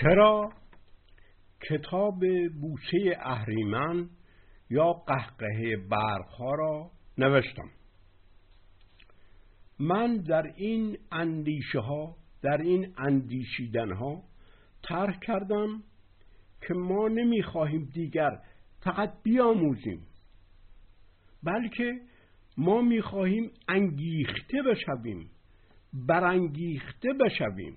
چرا؟ کتاب بوسه اهریمن یا قهقهه برقها را نوشتم. من در این اندیشه ها در این اندیشیدن ها طرح کردم که ما نمی‌خواهیم دیگر فقط بیاموزیم بلکه ما می‌خواهیم انگیخته بشویم برانگیخته بشویم.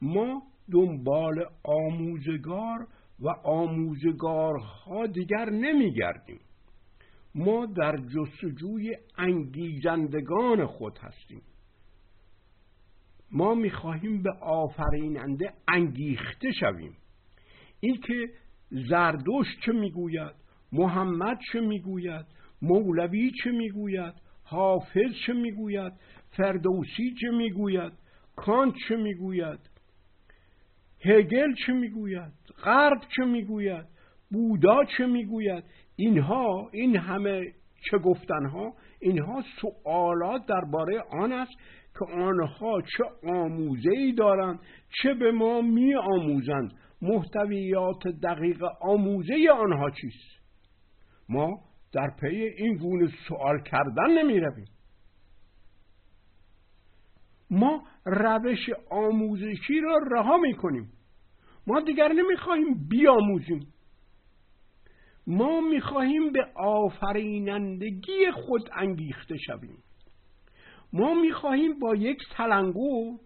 ما دنبال آموزگار و آموزگارها دیگر نمیگردیم. ما در جستجوی انگیزندگان خود هستیم. ما می‌خواهیم به آفریننده انگیخته شویم. این که زردوش چه می‌گوید محمد چه می‌گوید مولوی چه می‌گوید حافظ چه می‌گوید فردوسی چه می‌گوید کانت چه می‌گوید هگل چه می‌گوید؟ غرب چه می‌گوید؟ بودا چه می‌گوید؟ اینها این همه چه گفتنها اینها سوالات درباره آن است که آنها چه آموزه ای دارند چه به ما می آموزند محتویات دقیق آموزه آنها چیست؟ ما در پی این گونه سوال کردن نمی رویم ما روش آموزشی را رها می کنیم ما دیگر نمی‌خواهیم بیاموزیم. ما می‌خواهیم به آفرینندگی خود انگیخته شویم. ما می‌خواهیم با یک تلنگو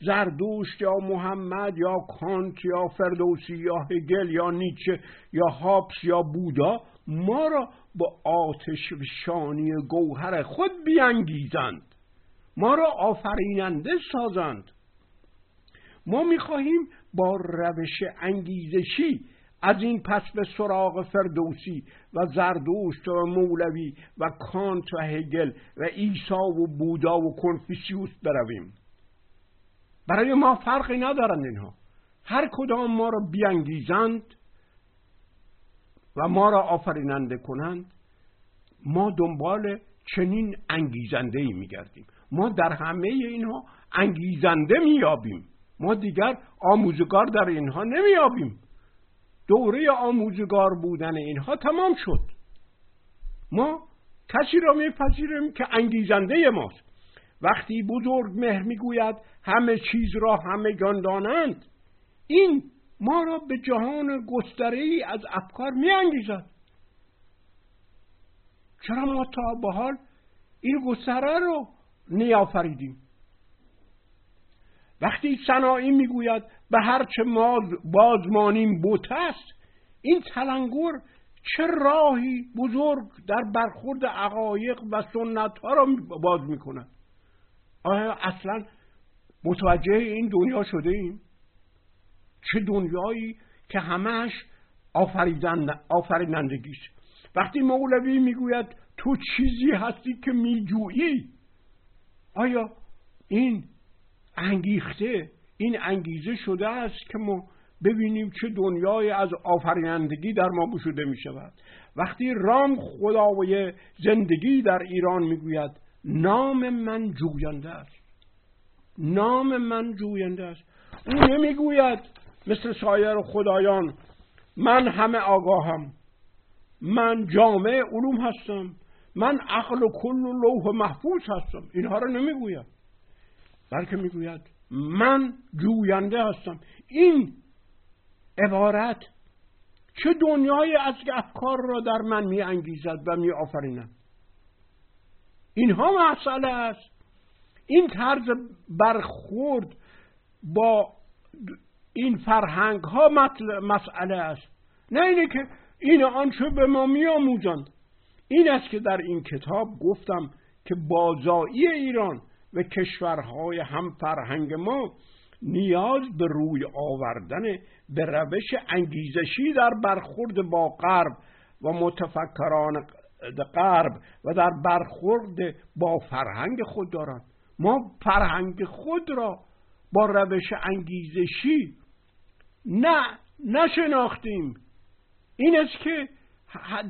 زردوشت یا محمد یا کانت یا فردوسی یا هگل یا نیچه یا هابس یا بودا ما را با آتش شانی گوهر خود بیانگیزند. ما را آفریننده سازند. ما می‌خواهیم با روش انگیزشی از این پس به سراغ فردوسی و زردوشت و مولوی و کانت و هگل و عیسی و بودا و کنفیسیوس برویم. برای ما فرقی ندارند اینها. هر کدام ما را بیانگیزند و ما را آفریننده کنند ما دنبال چنین انگیزنده ای میگردیم. ما در همه اینها انگیزنده میابیم ما دیگر آموزگار در اینها نمیابیم دوره آموزگار بودن اینها تمام شد. ما کسی را میپذیریم که انگیزنده ماست. وقتی بزرگ مهر می‌گوید همه چیز را همه دانند. این ما را به جهان گستره ای از افکار میانگیزد. چرا ما تا به حال این گستره رو نیافریدیم. وقتی صناعی می‌گوید به هرچه ما بازمانیم بوت است این تلنگر چه راهی بزرگ در برخورد عقایق و سنت ها را باز می‌کند؟ آیا اصلا متوجه این دنیا شده ایم چه دنیایی که همش آفرینندگیش وقتی مولوی می‌گوید تو چیزی هستی که میجویی آیا این انگیخته این انگیزه شده است که ما ببینیم چه دنیای از آفرینندگی در ما بشوده می شود وقتی رام خدای زندگی در ایران می‌گوید نام من جوینده است. نام من جوینده است. او نمی‌گوید مثل سایر خدایان من همه آگاهم من جامع علوم هستم. من عقل و کل و لوح محفوظ هستم. اینها رو نمی‌گوید بلکه می‌گوید من جوینده هستم. این عبارت چه دنیای از افکار را در من می انگیزد و می آفریند اینها مسئله است. این طرز برخورد با این فرهنگ ها مسئله است. نه اینه که این آنچه به ما می آموزند این است که در این کتاب گفتم که بازایی ایران و کشورهای هم فرهنگ ما نیاز به روی آوردن به روش انگیزشی در برخورد با غرب و متفکران غرب و در برخورد با فرهنگ خود دارند ما فرهنگ خود را با روش انگیزشی نه نشناختیم. این است که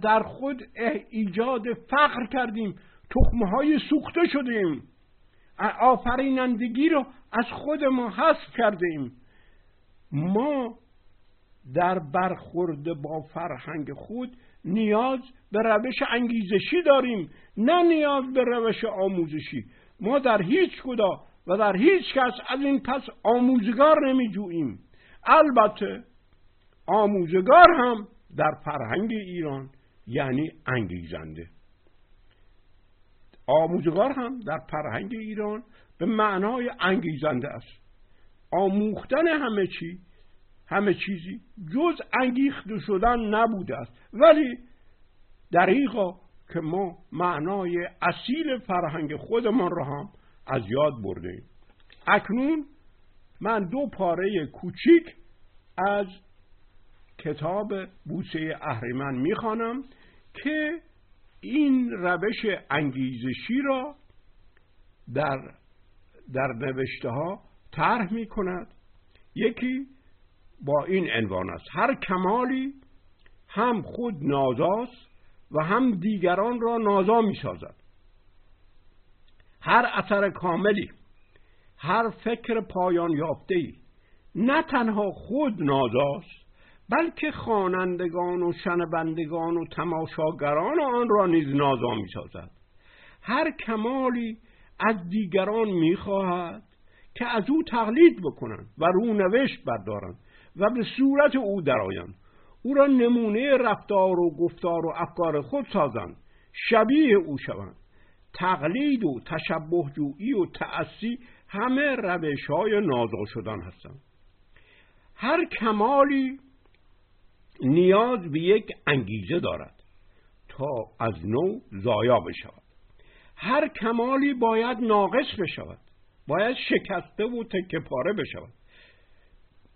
در خود ایجاد فقر کردیم. تخمه های سوخته شدیم. آفرینندگی رو از خود ما حذف کرده ایم ما در برخورد با فرهنگ خود نیاز به روش انگیزشی داریم نه نیاز به روش آموزشی. ما در هیچ کدا و در هیچ کس از این پس آموزگار نمی جوییم البته آموزگار هم در فرهنگ ایران یعنی انگیزنده. آموزگار هم در فرهنگ ایران به معنای انگیزنده است. آموختن همه چی همه چیزی جز انگیخته شدن نبوده است. ولی دریقا که ما معنای اصیل فرهنگ خودمان را هم از یاد برده ایم اکنون من دو پاره کوچیک از کتاب بوسه اهریمن می‌خوانم که این روش انگیزشی را در در نوشته ها طرح می کند یکی با این عنوان است هر کمالی هم خود نازاست و هم دیگران را نازا می سازد هر اثر کاملی هر فکر پایان یافته ای نه تنها خود نازاست بلکه خوانندگان و شنوندگان و تماشاگران آن را نیز نازا می سازد هر کمالی از دیگران می خواهد که از او تقلید بکنند و رونوشت بردارند و به صورت او درآیند. او را نمونه رفتار و گفتار و افکار خود سازند. شبیه او شوند. تقلید و تشبه جویی و تأسی همه روش های نازا شدن هستند. هر کمالی نیاز به یک انگیزه دارد تا از نو زایا بشود. هر کمالی باید ناقص بشود باید شکسته و تکه پاره بشود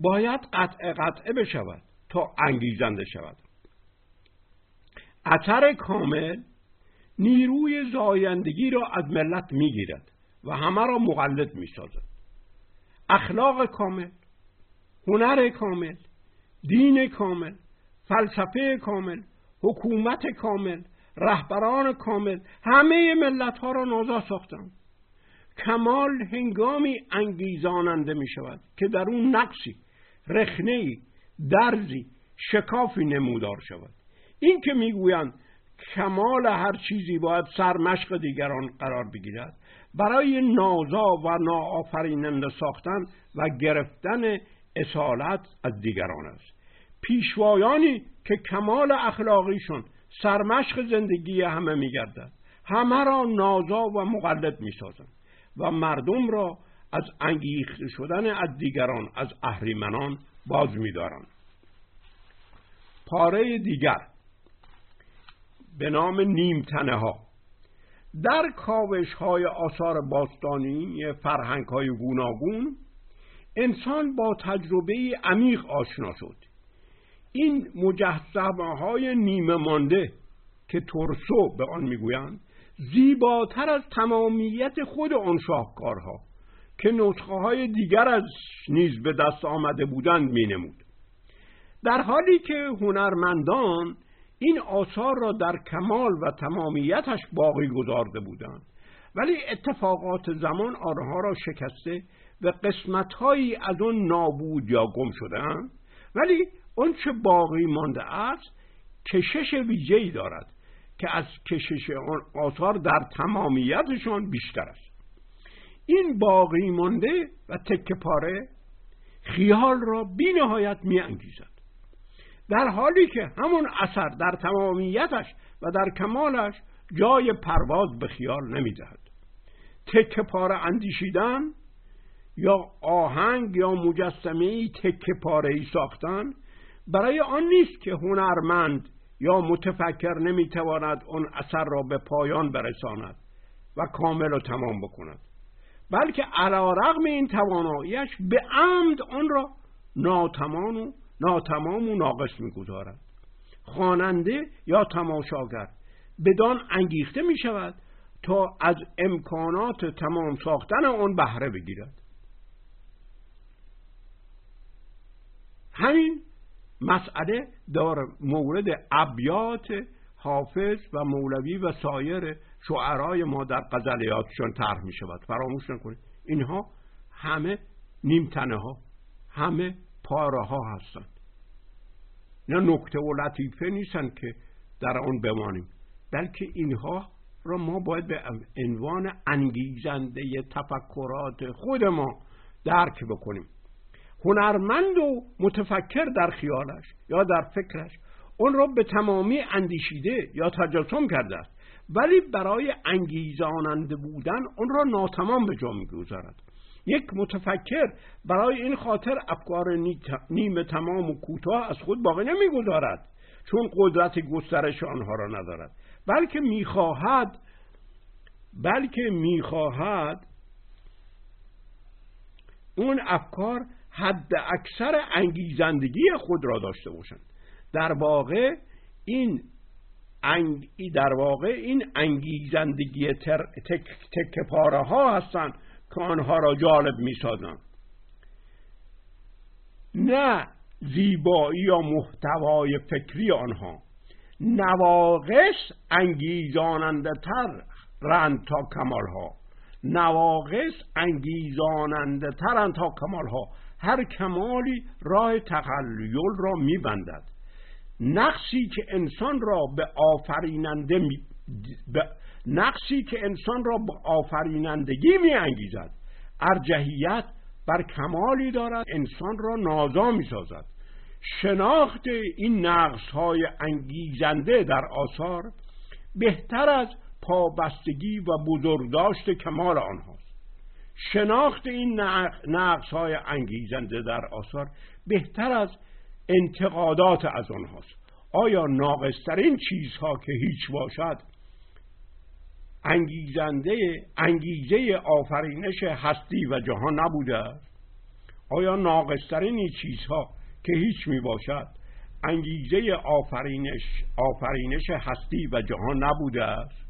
باید قطع قطعه بشود تا انگیزنده شود. اثر کامل نیروی زایندگی را از ملت می‌گیرد و همه را مقلد می‌سازد. اخلاق کامل هنر کامل دین کامل فلسفه کامل حکومت کامل رهبران کامل همه ملت ها را نازا ساختند کمال هنگامی انگیزاننده می شود که در اون نقصی رخنه درزی شکافی نمودار شود. این که می‌گویند کمال هر چیزی باید سرمشق دیگران قرار بگیرد. برای نازا و ناآفریننده ساختن و گرفتن اصالت از دیگران است. پیشوایانی که کمال اخلاقیشون سرمشق زندگی همه میگردد. همه را نازا و مقلد می‌سازند و مردم را از انگیخته شدن از دیگران از اهریمنان باز میدارند. پاره دیگر به نام نیمتنه ها در کاوش های آثار باستانی فرهنگ های گوناگون انسان با تجربه عمیق آشنا شد. این مجسمه های نیمه مانده که ترسو به آن می‌گویند زیباتر از تمامیت خود آن شاهکارها که نسخه های دیگر از نیز به دست آمده بودند می نمود. در حالی که هنرمندان این آثار را در کمال و تمامیتش باقی گذارده بودند ولی اتفاقات زمان آنها را شکسته و قسمتهایی از آن نابود یا گم شدهاند ولی چه باقی مانده است کشش ویژه‌ای دارد که از کشش آن آثار در تمامیتشان بیشتر است. این باقی مانده و تکه پاره خیال را بی نهایت می انگیزد در حالی که همون اثر در تمامیتش و در کمالش جای پرواز به خیال نمی دهد تکه پاره اندیشیدن یا آهنگ یا مجسمه تکه پاره ای ساختن برای آن نیست که هنرمند یا متفکر نمی‌تواند آن اثر را به پایان برساند و کامل و تمام بکند بلکه علا رغم این تواناییش به عمد آن را ناتمان و ناتمام و ناقص می‌گذارد. خواننده یا تماشاگر بدان انگیخته می شود تا از امکانات تمام ساختن آن بهره بگیرد. همین مسئله در مورد ابیات حافظ و مولوی و سایر شعرای ما در غزلیاتشون طرح می شود فراموش نکنید. اینها همه نیمتنه ها همه پاره ها هستند. نه نکته و لطیفه نیستند که در آن بمانیم بلکه اینها را ما باید به عنوان انگیزنده تفکرات خود ما درک بکنیم. هنرمند و متفکر در خیالش یا در فکرش اون را به تمامی اندیشیده یا تجسم کرده است. ولی برای انگیزاننده بودن اون را ناتمام به جا می‌گذارد. یک متفکر برای این خاطر افکار نیمه تمام و کوتاه از خود باقی نمی‌گذارد چون قدرت گسترش آنها را ندارد. بلکه می‌خواهد بلکه می‌خواهد اون افکار حد اکثر انگیزندگی خود را داشته باشند. در واقع این انگ... در واقع این انگیزندگی تر... تک... تک پاره ها هستند که آنها را جالب می سازند نه زیبایی یا محتوای فکری آنها نواقص انگیزاننده تر رند تا کمال ها نواقص انگیزاننده ترند تا کمال ها هر کمالی راه تخلیل را میبندد. نقصی که انسان را به آفریننده می... نقصی که انسان را به آفرینندگی می انگیزد ارجحیت بر کمالی دارد انسان را نازا می سازد شناخت این نقص های انگیزنده در آثار بهتر از پابستگی و بزرگداشت کمال آنهاست. شناخت این نقص های انگیزنده در آثار بهتر از انتقادات از آنهاست. آیا ناقصترین چیزها که هیچ باشد انگیزنده انگیزه آفرینش هستی و جهان نبوده است؟ آیا ناقصترین چیزها که هیچ می باشد انگیزه آفرینش آفرینش هستی و جهان نبوده است؟